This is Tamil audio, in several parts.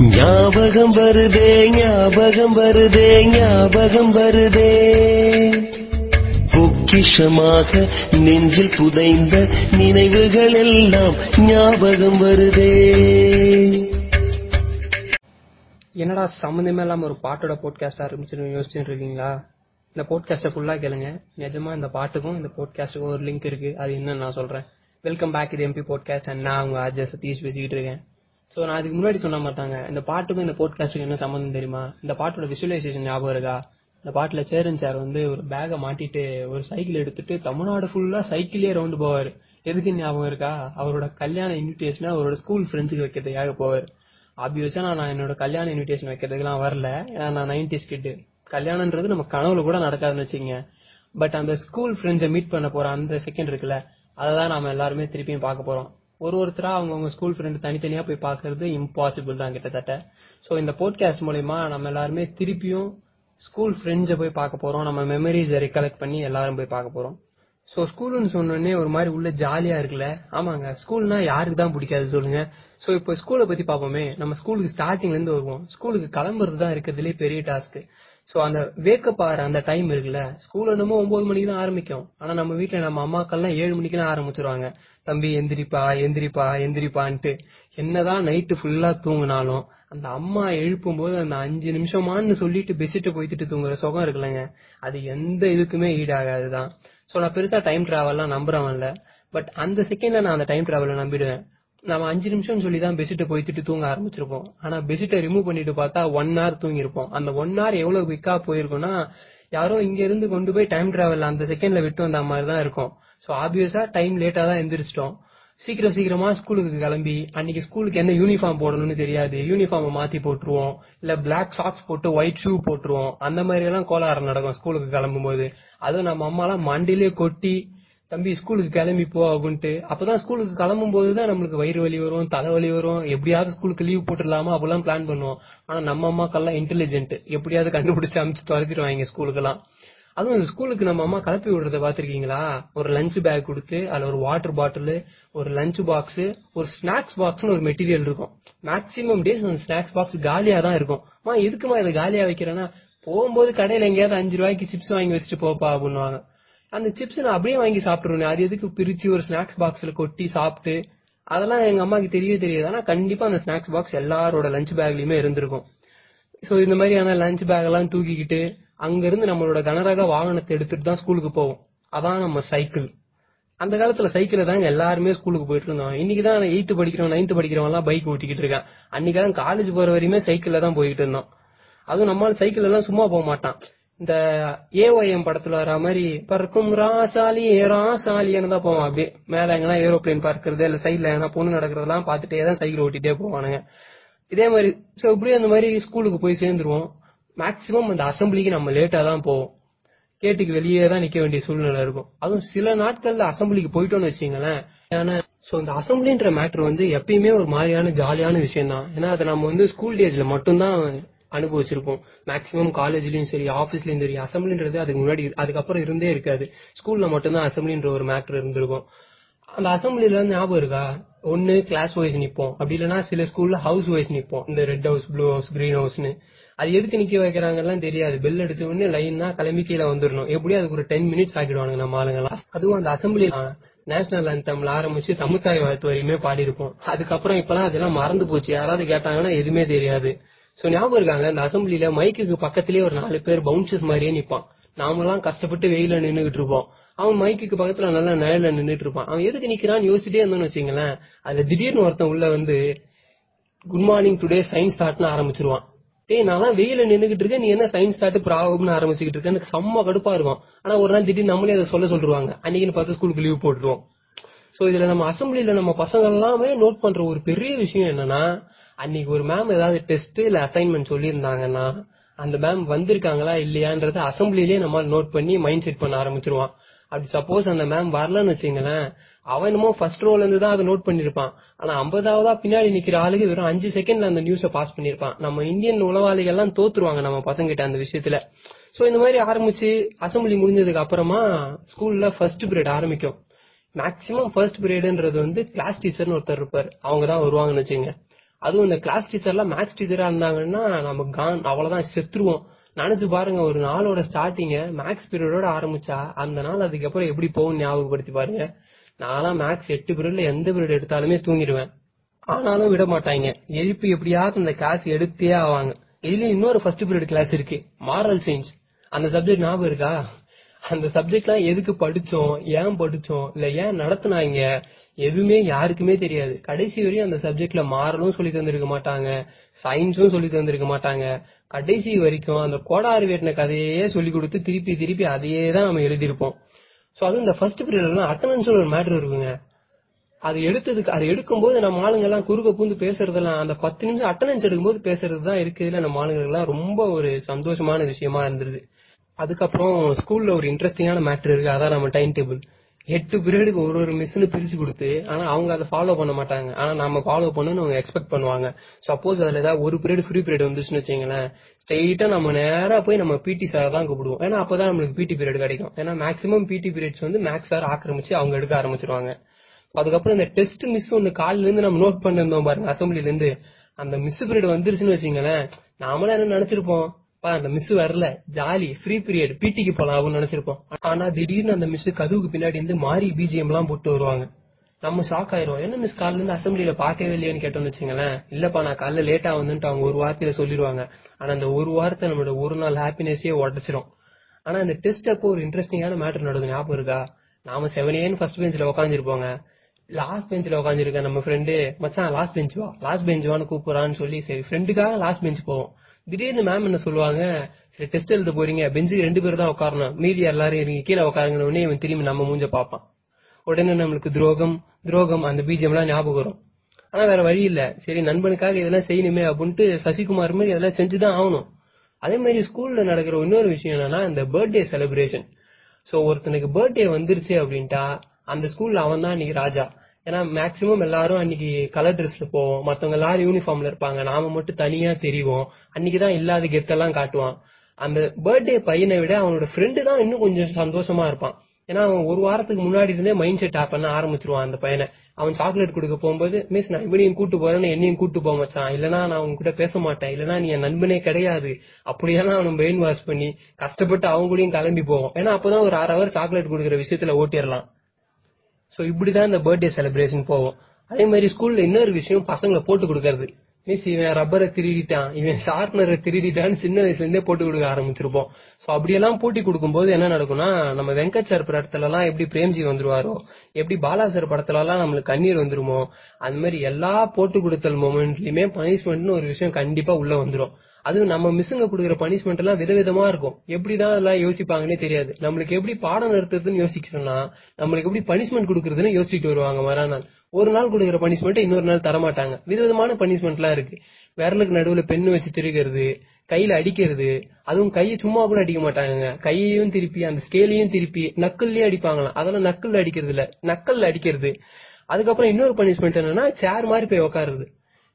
ஞாபகம் வருதே ஞாபகம் வருதே ஞாபகம் வருதே. பொக்கிஷமாக நெஞ்சில் புதைந்த நினைவுகள் எல்லாம் ஞாபகம் வருதே. என்னடா சம்மந்தமே இல்லாம ஒரு பாட்டோட போட்காஸ்ட் ஆரம்பிச்சுன்னு யோசிச்சுட்டு இருக்கீங்களா இந்த போட்காஸ்ட்டை ஃபுல்லா கேளுங்க. நிஜமா இந்த பாட்டுக்கும் இந்த போட்காஸ்ட்டுக்கும் ஒரு லிங்க் இருக்கு. அது என்னன்னு நான் சொல்றேன். வெல்கம் பேக் இது எம்பி போட்காஸ்ட் அண்ட் நான் உங்க அஜய் சதீஷ் பேசிக்கிட்டு இருக்கேன். ஸோ நான் அதுக்கு முன்னாடி சொன்ன மாட்டாங்க இந்த பாட்டுக்கும் இந்த போட்காஸ்ட்டுக்கு என்ன சம்மந்தம் தெரியுமா? இந்த பாட்டோட விசுவலைசேஷன் ஞாபகம் இருக்கா? இந்த பாட்டுல சேரன் சார் வந்து ஒரு பேகை மாட்டிட்டு ஒரு சைக்கிள் எடுத்துட்டு தமிழ்நாடு ஃபுல்லா சைக்கிளே ரவுண்டு போவார். எதுக்கு ஞாபகம் இருக்கா? அவரோட கல்யாண இன்விடேஷனை அவரோட ஸ்கூல் ஃப்ரெண்ட்ஸுக்கு வைக்கிறதுக்காக போவார். ஆப்வியஸா நான் என்னோட கல்யாண இன்விடேஷன் வைக்கிறதுக்குலாம் வரல. ஏன்னா நான் நைன்டிஸ் கிட்டு கல்யாணம்ன்றது நம்ம கனவுல கூட நடக்காதுன்னு வச்சுக்கோங்க. பட் அந்த ஸ்கூல் ஃப்ரெண்ட்ஸை மீட் பண்ண போற அந்த செகண்ட் இருக்குல்ல அதை தான் நாம எல்லாருமே திருப்பியும் பார்க்க போறோம். ஒரு ஒருத்தரா அவங்கவுங்க ஸ்கூல் ஃப்ரெண்ட் தனித்தனியா போய் பாக்குறது இம்பாசிபிள் தான் கிட்டத்தட்ட. ஸோ இந்த போட்காஸ்ட் மூலயமா நம்ம எல்லாருமே திருப்பியும் ஸ்கூல் ஃப்ரெண்ட்ஸை போய் பார்க்க போறோம். நம்ம மெமரிஸை ரெக்கலெக்ட் பண்ணி எல்லாரும் போய் பார்க்க போறோம். ஸோ ஸ்கூல்னு சொன்னோடனே ஒரு மாதிரி உள்ள ஜாலியா இருக்குல்ல? ஆமாங்க. ஸ்கூல்னா யாருக்கு தான் பிடிக்காது சொல்லுங்க. ஸோ இப்போ ஸ்கூலை பத்தி பார்ப்போமே. நம்ம ஸ்கூலுக்கு ஸ்டார்டிங்ல இருந்து வருவோம். ஸ்கூலுக்கு கிளம்புறது தான் இருக்கிறதுலே பெரிய டாஸ்க் ஸோ அந்த வேக்கப் ஆகிற அந்த டைம் இருக்குல்ல ஸ்கூல் என்னமோ ஒன்பது மணிக்கு தான் ஆரம்பிக்கும். ஆனால் நம்ம வீட்டில் நம்ம அம்மாக்கள்லாம் ஏழு மணிக்கு தான் ஆரம்பிச்சிருவாங்க. தம்பி எந்திரிப்பா எந்திரிப்பா எந்திரிப்பான்ட்டு. என்னதான் நைட்டு ஃபுல்லாக தூங்கினாலும் அந்த அம்மா எழுப்பும் போது அந்த அஞ்சு நிமிஷமான்னு சொல்லிட்டு பெசிட்டு போய்த்துட்டு தூங்குற சுகம் இருக்குல்லங்க. அது எந்த இதுக்குமே ஈடாகாது தான் ஸோ நான் பெருசாக டைம் டிராவல்லாம் நம்புறவன் பட் அந்த செகண்ட்ல நான் அந்த டைம் டிராவலை நம்பிடுவேன். நம்ம அஞ்சு நிமிஷம் சொல்லி தான் பெசிட்டை போய்த்துட்டு தூங்க ஆரம்பிச்சிருப்போம். ஆனா பெசிட்டை ரிமூவ் பண்ணிட்டு பார்த்தா ஒன் ஹவர் தூங்கிருப்போம் அந்த ஒன் ஹவர் எவ்வளவு குவிக்கா போயிருக்கும்னா யாரோ இங்க இருந்து கொண்டு போய் டைம் டிராவல் அந்த செகண்ட்ல விட்டு வந்த மாதிரி தான் இருக்கும். ஸோ ஆப்வியஸா டைம் லேட்டா தான் எந்திரிச்சிட்டோம். சீக்கிரம் சீக்கிரமா ஸ்கூலுக்கு கிளம்பி அன்னைக்கு ஸ்கூலுக்கு என்ன யூனிஃபார்ம் போடணும்னு தெரியாது. யூனிஃபார்மை மாத்தி போட்டுருவோம். இல்ல பிளாக் சாக்ஸ் போட்டு ஒயிட் ஷூ போட்டுருவோம். அந்த மாதிரி எல்லாம் கோலாரம் நடக்கும் ஸ்கூலுக்கு கிளம்பும் போது அதுவும் நம்ம அம்மா எல்லாம் மண்டிலே கொட்டி தம்பி ஸ்கூலுக்கு கிளம்பி போ அப்படின்ட்டு அப்பதான் ஸ்கூலுக்கு கிளம்பும் போதுதான் நம்மளுக்கு வயிறு வலி வரும் தலைவலி வரும். எப்படியாவது ஸ்கூலுக்கு லீவ் போட்டுடலாமா? அப்பெல்லாம் பிளான் பண்ணுவோம். ஆனா நம்ம அம்மாக்கெல்லாம் இன்டெலிஜென்ட் எப்படியாவது கண்டுபிடிச்சு அமிச்சு துரத்திடுவாங்க ஸ்கூலுக்கெல்லாம். அதுவும் இந்த ஸ்கூலுக்கு நம்ம அம்மா கிளப்பி விடுறத பாத்திருக்கீங்களா ஒரு லஞ்ச் பேக் கொடுத்து அதுல ஒரு வாட்டர் பாட்டில் ஒரு லஞ்ச் பாக்ஸ் ஒரு ஸ்நாக்ஸ் பாக்ஸ்னு ஒரு மெட்டீரியல் இருக்கும். மேக்ஸிமம் டேஸ் அந்த ஸ்நாக்ஸ் பாக்ஸ் காலியா தான் இருக்கும். அம்மா எதுக்குமா இதை காலியா வைக்கிறேன்னா போகும்போது கடையில எங்கேயாவது அஞ்சு ரூபாய்க்கு சிப்ஸ் வாங்கி வச்சுட்டு போப்பா அப்படின்னுவாங்க. அந்த சிப்ஸ் நான் அப்படியே வாங்கி சாப்பிட்டுருவேன். அது எதுக்கு பிரிச்சு ஒரு ஸ்நாக்ஸ் பாக்ஸ்ல கொட்டி சாப்பிட்டு அதெல்லாம் எங்க அம்மாக்கு தெரியவே தெரியாது. ஆனா கண்டிப்பா அந்த ஸ்நாக்ஸ் பாக்ஸ் எல்லாரோட லஞ்ச் பேக்லயுமே இருந்திருக்கும். சோ இந்த மாதிரியான லஞ்ச் பேக் எல்லாம் தூக்கிக்கிட்டு அங்க இருந்து நம்மளோட கனரக வாகனத்தை எடுத்துட்டு தான் ஸ்கூலுக்கு போவோம். அதான் நம்ம சைக்கிள் அந்த காலத்துல சைக்கிள் தாங்க எல்லாருமே ஸ்கூலுக்கு போயிட்டு இருந்தோம். இன்னைக்கு தான் எயித்து படிக்கிறவன் நைன்த் படிக்கிறவன் எல்லாம் பைக் ஓட்டிக்கிட்டு இருக்கான். அன்னைக்கு தான் காலேஜ் போற வரையுமே சைக்கிள்ல தான் போயிட்டு இருந்தோம். அதுவும் நம்மளால சைக்கிள் எல்லாம் சும்மா போக மாட்டான். இந்த ஏஒஎம் படத்துல வர மாதிரி பறக்கும் ராசாலி ராசாலின்னு தான் போவான் அப்படியே மேல எங்கன்னா ஏரோப்ளேன் பார்க்கறது இல்ல சைட்ல எங்கன்னா பொண்ணு நடக்கிறதெல்லாம் பார்த்துட்டே தான் சைக்கிள் ஓட்டிட்டே போவானுங்க. இதே மாதிரி சோ இப்படியே அந்த மாதிரி ஸ்கூலுக்கு போய் சேர்ந்துருவோம். மேக்சிமம் அந்த அசம்பிளிக்கு நம்ம லேட்டா தான் போவோம். கேட்டுக்கு வெளியே தான் நிக்க வேண்டிய சூழ்நிலை இருக்கும். அதுவும் சில நாட்கள்ல அசம்பிளிக்கு போயிட்டோம்னு வச்சுங்களேன் ஏன்னா சோ இந்த அசம்பிளின்ற மேட்டர் வந்து எப்பயுமே ஒரு மாதிரியான ஜாலியான விஷயம் தான் ஏன்னா அதை நம்ம வந்து ஸ்கூல் டேஸ்ல மட்டும்தான் அனுபவிச்சிருப்போம். மேக்சிமம் காலேஜ்லயும் சரி ஆபீஸ்லயும் சரி அசம்பிளின்றது அதுக்கு முன்னாடி அதுக்கப்புறம் இருந்தே இருக்காது. ஸ்கூல்ல மட்டும்தான் அசம்பிளின்ற ஒரு மேட்டர் இருந்திருக்கும். அந்த அசம்பிளில ஞாபகம் இருக்கா? ஒன்னு கிளாஸ் வைஸ் நிப்போம். அப்படி இல்லைன்னா சில ஸ்கூல்ல ஹவுஸ் வைஸ் நிப்போம். இந்த red house blue house green ஹவுஸ்னு அது எதுக்கு நிக்க வைக்கிறாங்கலாம் தெரியாது. பெல் அடிச்ச உடனே லைன்னா கிளம்பி கீழே வந்துடணும் எப்படியும் அதுக்கு ஒரு டென் மினிட்ஸ் ஆக்கிடுவானுங்க நம்ம ஆளுங்கலாம் அதுவும் அந்த அசம்பிளி நேஷனல் அந்தம்ல ஆரம்பிச்சு தமிழ்தாய் வாழ்த்து வரையுமே பாடியிருப்போம். அதுக்கப்புறம் இப்பெல்லாம் அதெல்லாம் மறந்து போச்சு. யாராவது கேட்டாங்கன்னா எதுவுமே தெரியாது. சோ ஞாபகம் இருக்காங்க அந்த அசம்பிளில மைக்குக்கு பக்கத்திலே ஒரு நாலு பேர் பவுன்சஸ் மாதிரியே நிப்பான். நாமெல்லாம் கஷ்டப்பட்டு வெயில நின்னுகிட்டு இருப்போம். அவன் மைக்குக்கு பக்கத்துல நல்லா நிழல்ல நின்றுட்டு இருப்பான். அவன் எதுக்கு நிக்கிறான்னு யோசிச்சுட்டே இருந்தோம்னு வச்சுங்களேன் அதுல திடீர்னு ஒருத்தன் உள்ள வந்து குட் மார்னிங் டுடே சயின்ஸ் தாட்னு ஆரம்பிச்சிருவான். டேய் நான் வெயில நின்றுகிட்டு இருக்கேன். நீ என்ன சயின்ஸ் தாட்டு ப்ராப்ளம்னு ஆரம்பிச்சுக்கிட்டு இருக்கேன் எனக்கு செம்ம கடுப்பா இருக்கும் ஆனா ஒரு நாள் திடீர்னு நம்மளே அதை சொல்ல சொல்லிருவாங்க. அன்னைக்குன்னு பார்த்து ஸ்கூலுக்கு லீவ் போட்டுருவோம். சோ இதுல நம்ம அசம்பிளில நம்ம பசங்க எல்லாமே நோட் பண்ற ஒரு பெரிய விஷயம் என்னன்னா அன்னைக்கு ஒரு மேம் ஏதாவது டெஸ்ட் இல்ல அசைன்மெண்ட் சொல்லியிருந்தாங்கன்னா அந்த மேம் வந்திருக்காங்களா இல்லையான்றத அசம்பிளிலேயே நம்ம நோட் பண்ணி மைண்ட் செட் பண்ண ஆரம்பிச்சிருவான். அப்படி சப்போஸ் அந்த மேம் வரலன்னு வச்சுங்களேன் அவன் என்னமோ ஃபர்ஸ்ட் ரோல இருந்து தான் அதை நோட் பண்ணிருப்பான் ஆனா ஐம்பதாவதா பின்னாடி நிக்கிற ஆளுக்கு வெறும் அஞ்சு செகண்ட்ல அந்த நியூஸ பாஸ் பண்ணிருப்பான் நம்ம இந்தியன் உளவாளிகள் எல்லாம் தோத்துருவாங்க நம்ம பசங்கிட்ட அந்த விஷயத்துல. சோ இந்த மாதிரி ஆரம்பிச்சு அசம்பிளி முடிஞ்சதுக்கு அப்புறமா ஸ்கூல்ல ஃபர்ஸ்ட் பீரியட் ஆரம்பிக்கும். மேக்சிமம் ஃபர்ஸ்ட் பீரியட்ன்றது வந்து கிளாஸ் டீச்சர்னு ஒருத்தர் இருப்பார். அவங்க தான் வருவாங்கன்னு வச்சுங்க. அதுவும் இந்த கிளாஸ் டீச்சர்லாம் மேக்ஸ் டீச்சரா இருந்தாங்கன்னா நம்ம கான் அவ்வளவுதான் செத்துருவோம். நினைச்சு பாருங்க ஒரு நாளோட ஸ்டார்டிங்க மேக்ஸ் பீரியடோட ஆரம்பிச்சா அந்த நாள் அதுக்கப்புறம் எப்படி போகும் ஞாபகப்படுத்தி பாருங்க. நான்லாம் மேக்ஸ் எட்டு பீரியட்ல எந்த பீரியட் எடுத்தாலுமே தூங்கிடுவேன். ஆனாலும் விட மாட்டாங்க. எழுப்பி எப்படியாவது அந்த கிளாஸ் எடுத்தே ஆவாங்க. இதுலயும் இன்னொரு ஃபர்ஸ்ட் பீரியட் கிளாஸ் இருக்கு. மாரல் சயின்ஸ் அந்த சப்ஜெக்ட் ஞாபகம் இருக்கா? அந்த சப்ஜெக்ட்லாம் எதுக்கு படிச்சோம்? ஏன் படிச்சோம்? இல்ல ஏன் நடத்துனாங்க? எதுவுமே யாருக்குமே தெரியாது. கடைசி வரையும் அந்த சப்ஜெக்ட்ல மாறலும் சொல்லி தந்திருக்க மாட்டாங்க. சயின்ஸும் சொல்லி தந்திருக்க மாட்டாங்க. கடைசி வரைக்கும் அந்த கோடாறு வேட்டின கதையே சொல்லி கொடுத்து திருப்பி திருப்பி அதையே தான் நம்ம எழுதியிருப்போம். சோ அது இந்த ஃபர்ஸ்ட் பீரியட்ல அட்டண்டன்ஸ் ஒரு மேட்ரு இருக்குங்க. அது எடுத்ததுக்கு அது எடுக்கும்போது நம்ம ஆளுங்க எல்லாம் குறுக்க பூந்து பேசுறதெல்லாம் அந்த பத்து நிமிஷம் அட்டண்டன்ஸ் எடுக்கும்போது பேசுறது தான் இருக்குதுல நம்ம ஆளுங்களுக்கு எல்லாம் ரொம்ப ஒரு சந்தோஷமான விஷயமா இருந்தது அதுக்கப்புறம் ஸ்கூல்ல ஒரு இன்ட்ரெஸ்டிங்கான மேட்ரு இருக்கு. அதான் நம்ம டைம் டேபிள் எட்டு பீரியடுக்கு ஒரு ஒரு மிஸ்னு பிரிச்சு கொடுத்து ஆனா அவங்க அதை ஃபாலோ பண்ண மாட்டாங்க. ஆனா நம்ம ஃபாலோ பண்ணணும்னு அவங்க எக்ஸ்பெக்ட் பண்ணுவாங்க. சப்போஸ் அதுல ஏதாவது ஒரு பீரியட் ஃப்ரீ பீரியட் வந்துச்சுன்னு வச்சுங்களேன் ஸ்ட்ரெயிட்டா நம்ம நேரா போய் நம்ம பிடி சார் தான் கூப்பிடுவோம். ஏன்னா அப்பதான் நம்மளுக்கு பிடி பீரியட் கிடைக்கும். ஏன்னா மேக்ஸிமம் பிடி பீரியட்ஸ் வந்து மேக்ஸ் சார் ஆக்கிரமிச்சு அவங்க எடுக்க ஆரம்பிச்சிருவாங்க. அதுக்கப்புறம் இந்த டெஸ்ட் மிஸ் ஒன்னு காலில இருந்து நம்ம நோட் பண்ணிருந்தோம் பாருங்க அசம்பிளில இருந்து. அந்த மிஸ் பீரியட் வந்துருச்சுன்னு வச்சுங்களேன் நாமளும் என்ன நினைச்சிருப்போம்? அந்த மிஸ் வரல. ஜாலி ஃப்ரீ பீரியட் பிடிக்கு போலாம் அப்படின்னு நினைச்சிருப்போம். ஆனா திடீர்னு அந்த மிஸ் கதவுக்கு பின்னாடி இருந்து மாறி பிஜிஎம் எல்லாம் போட்டு வருவாங்க. நம்ம ஷாக் ஆயிரும் என்ன மிஸ் காலைல இருந்து அசம்பிளில பாக்கவே இல்லையான்னு கேட்டோம்னு வச்சுங்களேன் இல்லப்பா நான் காலைல லேட்டா வந்துட்டு அவங்க ஒரு வார்த்தையில சொல்லிடுவாங்க. ஆனா அந்த ஒரு வார்த்தை நம்மளோட ஒரு நாள் ஹாப்பினஸே உடச்சிரும். ஆனா இந்த டெஸ்ட் அப்போ ஒரு இன்ட்ரெஸ்டிங்கான மேட்டர் நடக்கும் ஞாபகம் இருக்கா? நாம செவன் ஏன்னு ஃபர்ஸ்ட் பெஞ்ச்ல உட்காந்துருப்போங்க லாஸ்ட் பெஞ்ச்ல உட்காந்துருக்க நம்ம ஃப்ரெண்டு மச்சான் லாஸ்ட் பெஞ்ச் வா? லாஸ்ட் பெஞ்ச் வான்னு கூப்பிடுறான்னு சொல்லி சரி ஃப்ரெண்டுக்காக லாஸ்ட் பெஞ்ச் போவோம். திடீர்னு மேம் என்ன சொல்லுவாங்க சரி டெஸ்ட் எழுத போறீங்க பெஞ்சுக்கு ரெண்டு பேர் தான் உட்காரணும். மீதி எல்லாரும் இறங்கி கீழே உட்காருங்கன்னு உடனே இவன் திரும்பி நம்ம மூஞ்ச பார்ப்பான். உடனே நம்மளுக்கு துரோகம் துரோகம் அந்த பீஜம் எல்லாம் ஞாபகம் வரும். ஆனா வேற வழி இல்ல. சரி நண்பனுக்காக இதெல்லாம் செய்யணுமே அப்படின்ட்டு சசிகுமார் மாதிரி அதெல்லாம் செஞ்சுதான் ஆகணும். அதே மாதிரி ஸ்கூல்ல நடக்கிற இன்னொரு விஷயம் என்னன்னா இந்த பர்த்டே செலிப்ரேஷன் சோ ஒருத்தனுக்கு பர்த்டே வந்துருச்சு அப்படின்ட்டா அந்த ஸ்கூல்ல அவன் தான் இன்னைக்கு ராஜா. ஏன்னா மேக்சிமம் எல்லாரும் அன்னைக்கு கலர் ட்ரெஸ்ல போவோம். மத்தவங்க எல்லாரும் யூனிஃபார்ம்ல இருப்பாங்க. நாம மட்டும் தனியா தெரிவோம். அன்னைக்குதான் இல்லாத கெத்தெல்லாம் காட்டுவான். அந்த பர்த்டே பையனை விட அவனோட ஃப்ரெண்டு தான் இன்னும் கொஞ்சம் சந்தோஷமா இருப்பான். ஏன்னா அவன் ஒரு வாரத்துக்கு முன்னாடி இருந்தே மைண்ட் செட் ஆப் பண்ண ஆரம்பிச்சிருவான் அந்த பையனை. அவன் சாக்லேட் கொடுக்க போகும்போது மிஸ் நான் இவனையும் கூட்டு போறேன்னு என்னையும் கூட்டு போக மச்சான். இல்லனா நான் உங்ககிட்ட பேச மாட்டேன். இல்லனா நீ என் நண்பனே கிடையாது. அப்படியெல்லாம் அவன் பிரெயின் வாஷ் பண்ணி கஷ்டப்பட்டு அவங்க கூடயும் கிளம்பி போவோம். ஏன்னா அப்பதான் ஒரு ஆறு ஹவர் சாக்லேட் கொடுக்குற விஷயத்துல ஓட்டிடலாம். சோ இப்படிதான் இந்த பர்த்டே செலிப்ரேஷன் போகும். அதே மாதிரி ஸ்கூல்ல இன்னொரு விஷயம் பசங்களை போட்டு கொடுக்கறது. மிஸ் இவன் ரப்பரை திருடிட்டான். இவன் ஷார்ப்னரை திருடிட்டான்னு சின்ன வயசுல இருந்தே போட்டு கொடுக்க ஆரம்பிச்சிருப்போம். சோ அப்படியெல்லாம் போட்டி கொடுக்கும்போது என்ன நடக்கும்னா நம்ம வெங்கட் சார் படத்துல எல்லாம் எப்படி பிரேம்ஜி வந்துருவாரோ எப்படி பாலா சார் படத்துல எல்லாம் நம்மளுக்கு கண்ணீர் வந்துருமோ அந்த மாதிரி எல்லா போட்டு கொடுத்தல் மொமெண்ட்லயுமே பனிஷ்மெண்ட்னு ஒரு விஷயம் கண்டிப்பா உள்ள வந்துரும். அதுவும் நம்ம மிஸ்ஸுங்க கொடுக்குற பனிஷ்மெண்ட் எல்லாம் விதவிதமா இருக்கும். எப்படிதான் அதெல்லாம் யோசிப்பாங்கன்னே தெரியாது. நம்மளுக்கு எப்படி பாடம் நடத்துறதுன்னு யோசிக்கணும்னா நம்மளுக்கு எப்படி பனிஷ்மெண்ட் கொடுக்கறதுன்னு யோசிச்சுட்டு வருவாங்க மறுநாள். ஒரு நாள் கொடுக்குற பனிஷ்மெண்ட் இன்னொரு நாள் தரமாட்டாங்க. விதவிதமான பனிஷ்மெண்ட்லாம் இருக்கு. விரலுக்கு நடுவுல பெண்ணு வச்சு திருகிறது கையில அடிக்கிறது அதுவும் கையை சும்மா கூட அடிக்க மாட்டாங்க கையையும் திருப்பி அந்த ஸ்கேலையும் திருப்பி நக்கல்லயே அடிப்பாங்களாம். அதெல்லாம் நக்கல்ல அடிக்கிறது இல்ல. நக்கல்ல அடிக்கிறது. அதுக்கப்புறம் இன்னொரு பனிஷ்மெண்ட் என்னன்னா சேர் மாதிரி போய் உட்காருது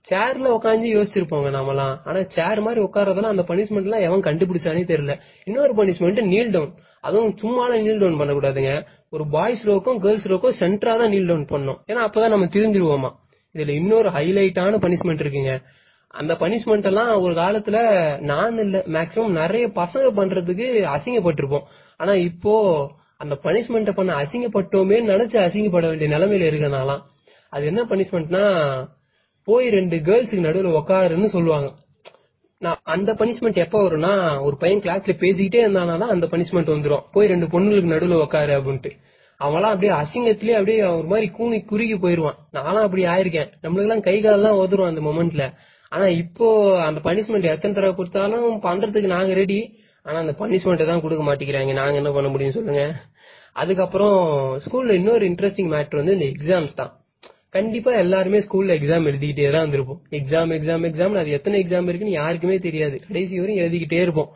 சேர்ல உட்காந்து யோசிச்சிருப்போங்க நாமெல்லாம். ஆனா சேர் மாதிரி உட்காரதெல்லாம் அந்த பனிஷ்மெண்ட் எல்லாம் எவன் கண்டுபிடிச்சானே தெரியல. இன்னொரு பனிஷ்மெண்ட் நீல் டவுன் அதுவும் சும்மால நீல் டவுன் பண்ணக்கூடாதுங்க. ஒரு பாய்ஸ் ரோக்கும் கேர்ள்ஸ் ரோக்கும் சென்டரா தான் நீல் டவுன் பண்ணணும் ஏன்னா அப்பதான் நம்ம தெரிஞ்சிருவோமா. இதுல இன்னொரு ஹைலைட்டான பனிஷ்மெண்ட் இருக்குங்க. அந்த பனிஷ்மெண்ட் எல்லாம் ஒரு காலத்துல நான் இல்ல மேக்சிமம் நிறைய பசங்க பண்றதுக்கு அசிங்கப்பட்டிருப்போம். ஆனா இப்போ அந்த பனிஷ்மெண்ட் பண்ண அசிங்கப்பட்டோமே நினைச்சு அசிங்கப்பட வேண்டிய நிலைமையில நான்லாம் அது என்ன பனிஷ்மெண்ட்னா போய் ரெண்டு கேர்ள்ஸுக்கு நடுவுல உக்காருன்னு சொல்லுவாங்க. நான் அந்த பனிஷ்மெண்ட் எப்ப வரும்னா ஒரு பையன் கிளாஸ்ல பேசிக்கிட்டே இருந்தானா அந்த பனிஷ்மெண்ட் வந்துடும் போய் ரெண்டு பொண்ணுங்களுக்கு நடுவில் உக்காரு அப்படின்ட்டு. அவன்லாம் அப்படியே அசிங்கத்திலேயே அப்படியே ஒரு மாதிரி கூனி குறுகி போயிருவான். நானும் அப்படி ஆயிருக்கேன். நம்மளுக்கெல்லாம் கை காலெல்லாம் உதரும் அந்த மொமெண்ட்ல ஆனா இப்போ அந்த பனிஷ்மெண்ட் எத்தனை தடவை கொடுத்தாலும் பண்றதுக்கு நாங்க ரெடி ஆனா அந்த பனிஷ்மெண்ட் தான் கொடுக்க மாட்டேங்கிறாங்க. நாங்க என்ன பண்ண முடியும் சொல்லுங்க. அதுக்கப்புறம் ஸ்கூல்ல இன்னொரு இன்ட்ரெஸ்டிங் மேட்டர் வந்து இந்த எக்ஸாம்ஸ் தான். கண்டிப்பா எல்லாருமே ஸ்கூல்ல எக்ஸாம் எழுதிக்கிட்டே தான் வந்திருப்போம். எக்ஸாம் எக்ஸாம் எக்ஸாம் அது எத்தனை எக்ஸாம் இருக்குன்னு யாருக்குமே தெரியாது. கடைசி வரையும் எழுதிக்கிட்டே இருப்போம்.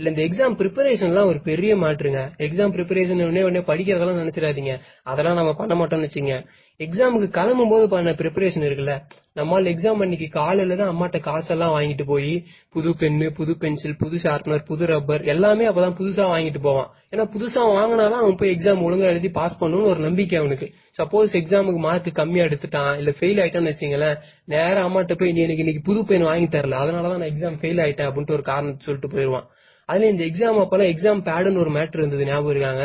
இல்ல இந்த எக்ஸாம் ப்ரிப்பரேஷன்லாம் ஒரு பெரிய மாற்றுங்க. எக்ஸாம் ப்ரிப்பரேஷன் உடனே உடனே படிக்கிறதெல்லாம் நினைச்சிடாதீங்க. அதெல்லாம் நம்ம பண்ண மாட்டோம்னு வச்சுங்க எக்ஸாமுக்கு கிளம்பும் போது பண்ண ப்ரிப்பரேஷன் இருக்குல்ல நம்மால் எக்ஸாம் அன்னைக்கு காலையில தான் அம்மாட்ட காசெல்லாம் வாங்கிட்டு போய் புது பென்னு புது பென்சில் புது ஷார்ப்னர் புது ரப்பர் எல்லாமே அப்பதான் புதுசா வாங்கிட்டு போவான். ஏன்னா புதுசா வாங்கினாதான் அவன் போய் எக்ஸாம் ஒழுங்கா எழுதி பாஸ் பண்ணணும்னு ஒரு நம்பிக்கை அவனுக்கு. சப்போஸ் எக்ஸாமுக்கு மார்க் கம்மியா எடுத்துட்டான் இல்ல ஃபெயில் ஆயிட்டான்னு வச்சுங்களேன் நேரம் அம்மாட்ட போய் நீ எனக்கு இன்னைக்கு புது பென் வாங்கி தரல அதனாலதான் நான் எக்ஸாம் ஃபெயில் ஆயிட்டேன் அப்படின்ட்டு ஒரு காரணத்தை சொல்லிட்டு போயிருவான். அதுல இந்த எக்ஸாம் அப்பெல்லாம் எக்ஸாம் பேடுன்னு ஒரு மேட்ரு இருந்தது ஞாபகம் இருக்காங்க?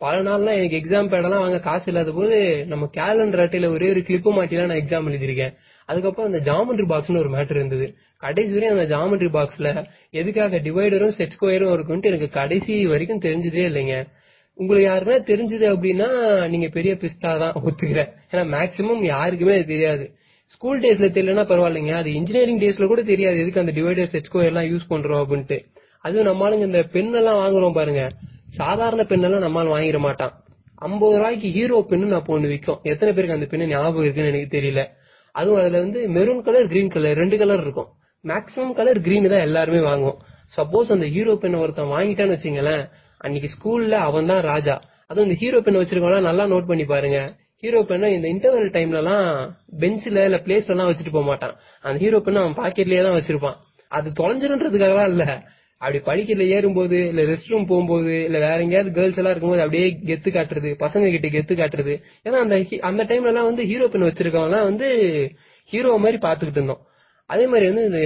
பல நாள்லாம் எனக்கு எக்ஸாம் பேடெல்லாம் வாங்க காசு இல்லாத போது நம்ம கேலண்டர் அட்டையில ஒரே ஒரு கிளிப்பு மாட்டிலாம் நான் எக்ஸாம் எழுதிருக்கேன் அதுக்கப்புறம் அந்த ஜாமெட்ரி பாக்ஸ்னு ஒரு மேட்ரு இருந்தது. கடைசி வரையும் அந்த ஜாமெட்ரி பாக்ஸ்ல எதுக்காக டிவைடரும் செட் ஸ்கொயரும் இருக்குன்ட்டு எனக்கு கடைசி வரைக்கும் தெரிஞ்சதே இல்லைங்க. உங்களுக்கு யாருன்னா தெரிஞ்சது அப்படின்னா நீங்க பெரிய பிஸ்தா தான் ஒத்துக்கிறேன். ஏன்னா மேக்சிமம் யாருக்குமே அது தெரியாது. ஸ்கூல் டேஸ்ல தெரியலன்னா பரவாயில்லைங்க. அது இன்ஜினியரிங் டேஸ்ல கூட தெரியாது. எதுக்கு அந்த டிவைடர் செட் ஸ்கொயர் எல்லாம் யூஸ் பண்றோம் அப்படின்ட்டு. அதுவும் நம்மளுங்க இந்த பென் எல்லாம் வாங்குறோம் பாருங்க. சாதாரண பெண்ணெல்லாம் நம்மளால வாங்கிட மாட்டான். ஐம்பது ரூபாய்க்கு ஹீரோ பென்னு நான் ஒண்ணு விற்கும் எத்தனை பேருக்கு அந்த பெண்ணு ஞாபகம் இருக்குன்னு எனக்கு தெரியல. அதுவும் அதுல வந்து மெரூன் கலர் கிரீன் கலர் ரெண்டு கலர் இருக்கும். மேக்ஸிமம் கலர் கிரீன் தான் எல்லாருமே வாங்குவோம். சப்போஸ் அந்த ஹீரோ பெண்ணை ஒருத்தன் வாங்கிட்டான்னு வச்சுங்களேன் அன்னைக்கு ஸ்கூல்ல அவன் தான் ராஜா. அதுவும் இந்த ஹீரோ பென் வச்சிருக்கவங்க நல்லா நோட் பண்ணி பாருங்க. ஹீரோ பெண்ணை இந்த இன்டர்வல் டைம்ல எல்லாம் பெஞ்சில இல்ல பிளேஸ்ல எல்லாம் வச்சுட்டு போக மாட்டான். அந்த ஹீரோ பெண்ணை அவன் பாக்கெட்லயே தான் வச்சிருப்பான். அது தொலைஞ்சிருன்றதுக்காக இல்ல. அப்படி படிக்கல ஏறும்போது இல்ல ரெஸ்ட் ரூம் போகும்போது இல்ல வேற எங்கேயாவது கேர்ள்ஸ் எல்லாம் இருக்கும்போது அப்படியே கெத்து காட்டுறது பசங்க கிட்ட கெத்து காட்டுறது. ஏன்னா அந்த அந்த டைம்ல எல்லாம் வந்து ஹீரோ பின் வச்சிருக்கவங்க வந்து ஹீரோ மாதிரி பாத்துக்கிட்டு இருந்தோம். அதே மாதிரி வந்து இந்த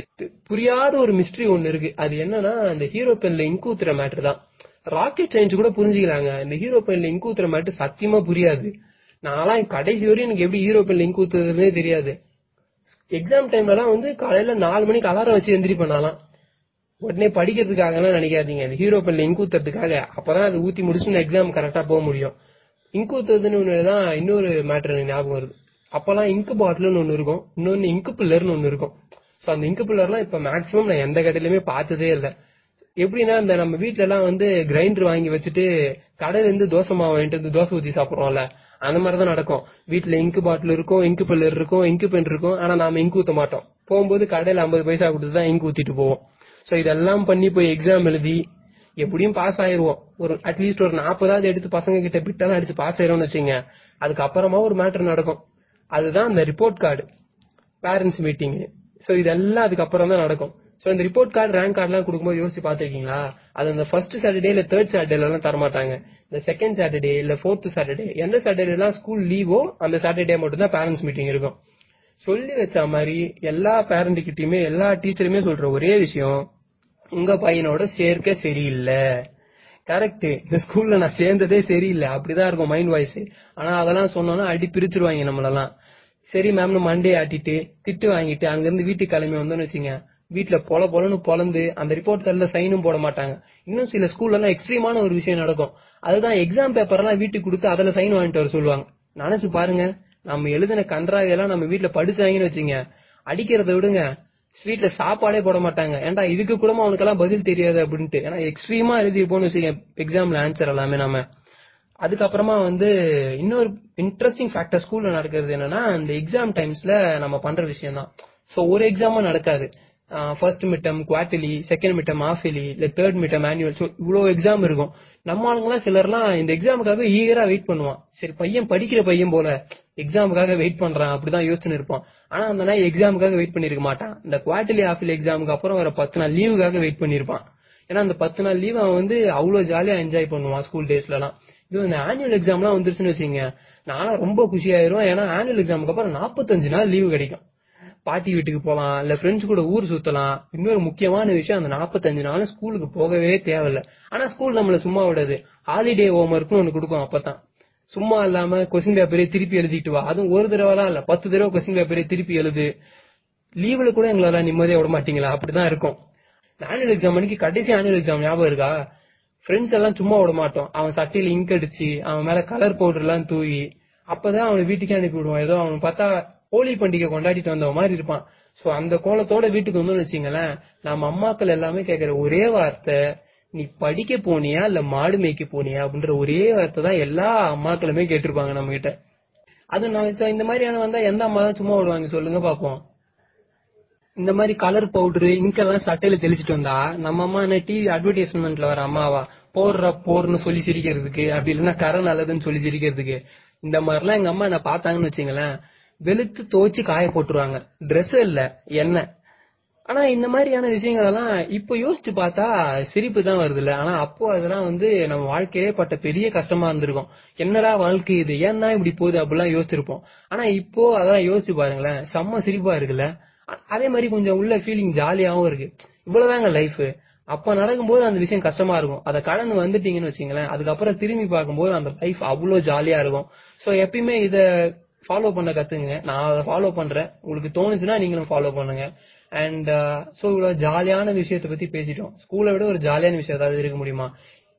புரியாத ஒரு மிஸ்ட்ரி ஒண்ணு இருக்கு. அது என்னன்னா அந்த ஹீரோ பென்ல இங்க் மேட்டர் தான். ராக்கெட் சயின்ஸ் கூட புரிஞ்சுக்கலாங்க. இந்த ஹீரோ பென்ல இங்க் மேட்டர் சத்தியமா புரியாது. நான்லாம் கடைசி வரையும் எனக்கு எப்படி ஹீரோ பென்ல இங்க் தெரியாது. எக்ஸாம் டைம்லலாம் வந்து காலையில நாலு மணிக்கு அலாரம் வச்சு எந்திரிப்பேன் நான்லாம். உடனே படிக்கிறதுக்காக எல்லாம் நினைக்காதீங்க. அது ஹீரோ பென்ல இங்க் ஊத்துறதுக்காக அப்பதான் அது ஊத்தி முடிச்சு நான் எக்ஸாம் கரெக்டா போக முடியும். இங்கு ஊத்துறதுன்னு ஒண்ணு தான் இன்னொரு மேட்டர் எனக்கு ஞாபகம் வருது. அப்பெல்லாம் இங்க் பாட்டில்னு ஒன்று இருக்கும். இன்னொன்னு இங்கு பில்லர்னு ஒன்று இருக்கும். ஸோ அந்த இங்கு பில்லர்லாம் இப்போ மேக்ஸிமம் நான் எந்த கடையிலுமே பார்த்ததே இல்லை. எப்படின்னா இந்த நம்ம வீட்டிலலாம் எல்லாம் வந்து கிரைண்டர் வாங்கி வச்சுட்டு கடையிலேருந்து தோசை மாவு வாங்கிட்டு வந்து தோசை ஊற்றி சாப்பிட்றோம்ல அந்த மாதிரி தான் நடக்கும். வீட்டில் இங்கு பாட்டில் இருக்கும் இங்கு பில்லர் இருக்கும் இங்கு பென் இருக்கும். ஆனால் நாம இங்கு ஊற்ற மாட்டோம். போகும்போது கடையில் ஐம்பது பைசா கொடுத்து தான் இங்கு ஊற்றிட்டு போவோம். சோ இதெல்லாம் பண்ணி போய் எக்ஸாம் எழுதி எப்படியும் பாஸ் ஆயிருவோம். ஒரு அட்லீஸ்ட் ஒரு நாற்பதாவது எடுத்து பசங்க கிட்ட பிட்டெல்லாம் அடிச்சு பாஸ் ஆயிரும்னு வச்சுங்க அதுக்கப்புறமா ஒரு மேட்டர் நடக்கும். அதுதான் அந்த report card parents meeting so இதெல்லாம் அதுக்கப்புறம் தான் நடக்கும். சோ இந்த ரிப்போர்ட் கார்டு ரேங்க் கார்டுலாம் கொடுக்கும்போது யோசிச்சு பாத்திருக்கீங்களா அது அந்த ஃபர்ஸ்ட் சாட்டர்டே இல்ல தேர்ட் சாட்டர்டே எல்லாம் தரமாட்டாங்க. இந்த செகண்ட் சாட்டர்டே இல்ல ஃபோர்த் சாட்டர்டே எந்த சாட்டர்டே எல்லாம் ஸ்கூல் லீவோ அந்த சாட்டர்டே மட்டும் தான் பேரண்ட்ஸ் மீட்டிங் இருக்கும். சொல்லி வச்ச மாதிரி எல்லா பேரண்ட் கிட்டயுமே எல்லா டீச்சருமே சொல்ற ஒரே விஷயம் உங்க பையனோட சேர்க்க சரியில்லை. கரெக்ட் இந்த ஸ்கூல்ல நான் சேர்ந்ததே சரியில்லை. அப்படிதான் இருக்கும் மைண்ட் வாய்ஸ் ஆனா அதெல்லாம் சொன்னோம்னா அடி பிரிச்சிருவாங்க நம்மளெல்லாம். சரி மேம்னு மண்டே ஆட்டிட்டு திட்டு வாங்கிட்டு அங்க இருந்து வீட்டுக்கு கிளம்பி வந்தோம்னு வச்சுங்க வீட்டுல பொல பொலன்னு பொலந்து அந்த ரிப்போர்ட் தள்ள சைனும் போட மாட்டாங்க. இன்னும் சில ஸ்கூல்ல எல்லாம் எக்ஸ்ட்ரீமான ஒரு விஷயம் நடக்கும். அதுதான் எக்ஸாம் பேப்பர் எல்லாம் வீட்டுக்கு கொடுத்து அதுல சைன் வாங்கிட்டு வர சொல்லுவாங்க. நினைச்சு பாருங்க. நம்ம எழுதின கன்றாவையெல்லாம் நம்ம வீட்டுல படிச்சாங்கன்னு வச்சுங்க அடிக்கிறத விடுங்க. ஸ்வீட்ல சாப்பாடே போட மாட்டாங்க. ஏன்டா இதுக்கு கூட அவனுக்கெல்லாம் பதில் தெரியாது அப்படின்ட்டு. ஏன்னா எக்ஸ்ட்ரீமா எழுதிருப்போம்னு வச்சுக்க எக்ஸாம்ல ஆன்சர் எல்லாமே நாம அதுக்கப்புறமா வந்து இன்னொரு இன்ட்ரெஸ்டிங் ஃபேக்டர் ஸ்கூல்ல நடக்கிறது என்னன்னா இந்த எக்ஸாம் டைம்ஸ்ல நம்ம பண்ற விஷயம் தான் ஸோ ஒரு எக்ஸாமும் நடக்காது. First midterm quarterly second midterm half yearly இல்ல தேர்ட் மிட்டம் ஆனுவல் ஸோ இவ்வளோ எக்ஸாம் இருக்கும். நம்ம ஆளுங்களாம் சிலர்லாம் இந்த எக்ஸாமுக்காக ஈகரா வெயிட் பண்ணுவான். சரி பையன் படிக்கிற பையன் போல எக்ஸாமுக்காக வெயிட் பண்றான். அப்படிதான் யோசிச்சுன்னு இருப்பான். ஆனா அந்த நாள் எக்ஸாமுக்காக வெயிட் பண்ணிருக்க மாட்டான். இந்த குவார்டர்லி ஆஃபில் எக்ஸாமுக்கு அப்புறம் வர பத்து நாள் லீவுக்காக வெயிட் பண்ணிருப்பான். ஏன்னா அந்த பத்து நாள் லீவ் அவன் வந்து அவ்வளோ ஜாலியா என்ஜாய் பண்ணுவான் ஸ்கூல் டேஸ்லலாம் இது இந்த ஆனுவல் எக்ஸாம்லாம் வந்துருச்சுன்னு வச்சுங்க நானும் ரொம்ப குஷியாயிருவேன். ஏன்னா ஆனுவல் எக்ஸாமுக்கு அப்புறம் நாற்பத்தஞ்சு நாள் லீவு கிடைக்கும். பாட்டி வீட்டுக்கு போகலாம் இல்ல ஃப்ரெண்ட்ஸ் கூட ஊர் சுத்தலாம். இன்னொரு முக்கியமான விஷயம் அந்த நாற்பத்தஞ்சு நாளும் ஸ்கூலுக்கு போகவே தேவையில்ல. ஆனா ஸ்கூல் நம்மள சும்மா விடாது. ஹாலிடே ஹோம் ஒர்க்னு ஒன்னு கொடுக்கும் அப்பதான். சும்மா இல்லாம கொஸ்டின் பேப்பரே திருப்பி எழுதிட்டு வா. அதுவும் ஒரு தடவைலாம் இல்ல. பத்து தடவை கொஸ்டின் பேப்பரே திருப்பி எழுது. லீவ்ல கூட எங்களால நிம்மதியா விட மாட்டீங்களா? அப்படிதான் இருக்கும். ஆனுவல் எக்ஸாம் அன்னைக்கு கடைசி ஆனுவல் எக்ஸாம் ஞாபகம் இருக்கா? ஃப்ரெண்ட்ஸ் எல்லாம் சும்மா விட மாட்டோம். அவன் சட்டையில இங்க் அடிச்சு அவன் மேல கலர் பவுடர் எல்லாம் தூவி அப்பதான் அவனை வீட்டுக்கே அனுப்பி விடுவான். ஏதோ அவன் பார்த்தா ஹோலி பண்டிகை கொண்டாடிட்டு வந்த மாதிரி இருப்பான். சோ அந்த கோலத்தோட வீட்டுக்கு வந்தோம்னு வச்சுங்களேன் நம்ம அம்மாக்கள் எல்லாமே கேக்குற ஒரே வார்த்தை நீ படிக்க போனியா? இல்ல மாடு மேய்க்க போனியா? அப்படின்ற ஒரே வார்த்தை தான் எல்லா அம்மாக்களுமே கேட்டிருப்பாங்க நம்ம கிட்ட அது நான் இந்த மாதிரியான வந்தா எந்த அம்மா தான் சும்மா விடுவாங்க? சொல்லுங்க பாப்போம். இந்த மாதிரி கலர் பவுடர் இங்கெல்லாம் சட்டையில தெளிச்சிட்டு வந்தா நம்ம அம்மா என்ன டிவி அட்வர்டைஸ்மெண்ட்ல வர அம்மாவா? போடுற போர்னு சொல்லி சிரிக்கிறதுக்கு அப்படி இல்லைன்னா கரை நல்லதுன்னு சொல்லி சிரிக்கிறதுக்கு. இந்த மாதிரிலாம் எங்க அம்மா என்ன பார்த்தாங்கன்னு வச்சுங்களேன் வெளுத்து துவைச்சு காய போட்டுருவாங்க. ட்ரெஸ் இல்ல என்ன ஆனா இந்த மாதிரியான விஷயங்கள் எல்லாம் இப்ப யோசிச்சு பார்த்தா சிரிப்பு தான் வருது இல்ல ஆனா அப்போ அதெல்லாம் வந்து நம்ம வாழ்க்கையிலே பட்ட பெரிய கஷ்டமா இருந்திருக்கும். என்னடா வாழ்க்கை இது? ஏன் தான் இப்படி போகுது? அப்படிலாம் யோசிச்சிருப்போம். ஆனா இப்போ அதெல்லாம் யோசிச்சு பாருங்களேன். செம்ம சிரிப்பா இருக்குல்ல. அதே மாதிரி கொஞ்சம் உள்ள ஃபீலிங் ஜாலியாவும் இருக்கு. இவ்வளவுதாங்க லைஃப் அப்ப நடக்கும்போது அந்த விஷயம் கஷ்டமா இருக்கும். அதை கடந்து வந்துட்டீங்கன்னு வச்சுங்களேன். அதுக்கப்புறம் திரும்பி பார்க்கும்போது அந்த லைஃப் அவ்வளவு ஜாலியா இருக்கும். சோ எப்பயுமே இதை ஃபாலோ பண்ண கத்துங்க. நான் அதை ஃபாலோ பண்றேன். உங்களுக்கு தோணுச்சுன்னா நீங்களும் ஃபாலோ பண்ணுங்க. அண்ட் சோ இவ்வளவு ஜாலியான விஷயத்தை பத்தி பேசிட்டோம். ஸ்கூலை விட ஒரு ஜாலியான விஷயம் ஏதாவது இருக்க முடியுமா?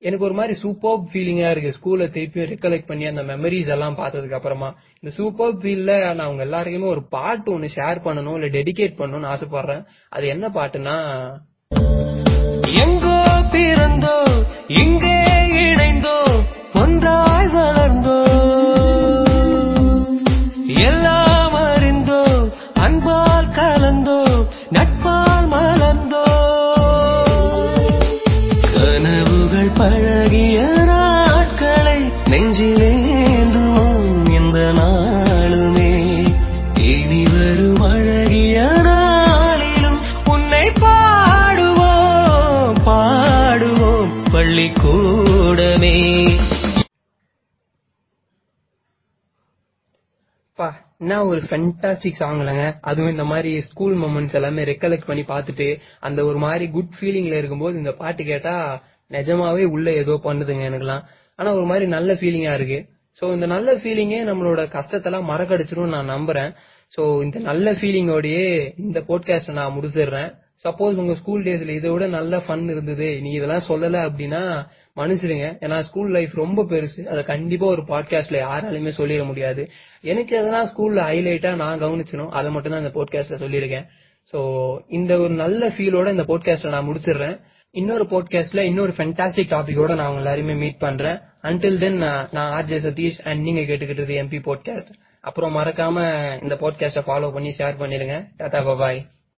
எனக்கு ஒரு மாதிரி சூப்பர் ஃபீலிங்கா இருக்கு. ஸ்கூல்ல திருப்பி ரெக்கலெக்ட் பண்ணி அந்த மெமரிஸ் எல்லாம் பார்த்ததுக்கு அப்புறமா. இந்த சூப்பர் ஃபீல்ல நான் உங்க எல்லாருக்குமே ஒரு பாட்டு ஒன்னு ஷேர் பண்ணணும் இல்ல டெடிகேட் பண்ணணும்னு ஆசைப்படுறேன். அது என்ன பாட்டுன்னா எங்கோ பிறந்தோ இங்கே இணைந்தோ ஒன்றா என்ன ஒரு ஃபென்டாஸ்டிக் சாங் இல்லைங்க? அதுவும் இந்த மாதிரி ஸ்கூல் மொமெண்ட்ஸ் எல்லாமே ரெக்கலெக்ட் பண்ணி பார்த்துட்டு அந்த ஒரு மாதிரி குட் ஃபீலிங்ல இருக்கும்போது இந்த பாட்டு கேட்டா நிஜமாவே உள்ள ஏதோ பண்ணுதுங்க எனக்குலாம் ஆனா ஒரு மாதிரி நல்ல ஃபீலிங்கா இருக்கு. ஸோ இந்த நல்ல ஃபீலிங்கே நம்மளோட கஷ்டத்தெல்லாம் மறக்கடிச்சிரும் நான் நம்புறேன். ஸோ இந்த நல்ல ஃபீலிங்கோடயே இந்த போட்காஸ்ட் நான் முடிச்சிடுறேன். சப்போஸ் உங்க ஸ்கூல் டேஸ்ல இதை விட நல்ல ஃபன் இருந்தது. நீ இதெல்லாம் சொல்லல அப்படின்னா மன்னிச்சிடுங்க. ஏன்னா ஸ்கூல் லைஃப் ரொம்ப பெருசு. அதை கண்டிப்பா ஒரு பாட்காஸ்ட்ல யாராலுமே சொல்லிட முடியாது. எனக்கு எதனா ஸ்கூல்ல ஹைலைட்டா நான் கவனிச்சனும் அதை மட்டும் தான் இந்த போட்காஸ்ட்ல சொல்லியிருக்கேன். சோ இந்த ஒரு நல்ல ஃபீலோட இந்த போட்காஸ்ட நான் முடிச்சிடுறேன். இன்னொரு போட்காஸ்ட்ல இன்னொரு ஃபென்டாஸ்டிக் டாபிக்கோட நான் உங்க எல்லாரையுமே மீட் பண்றேன். அன்டில் தென் நான் ஆர்ஜே சதீஷ் அண்ட் நீங்க கேட்டுக்கிட்டு எம்பி போட்காஸ்ட் அப்புறம் மறக்காம இந்த பாட்காஸ்ட ஃபாலோ பண்ணி ஷேர் பண்ணிடுங்க. டாடா பாய்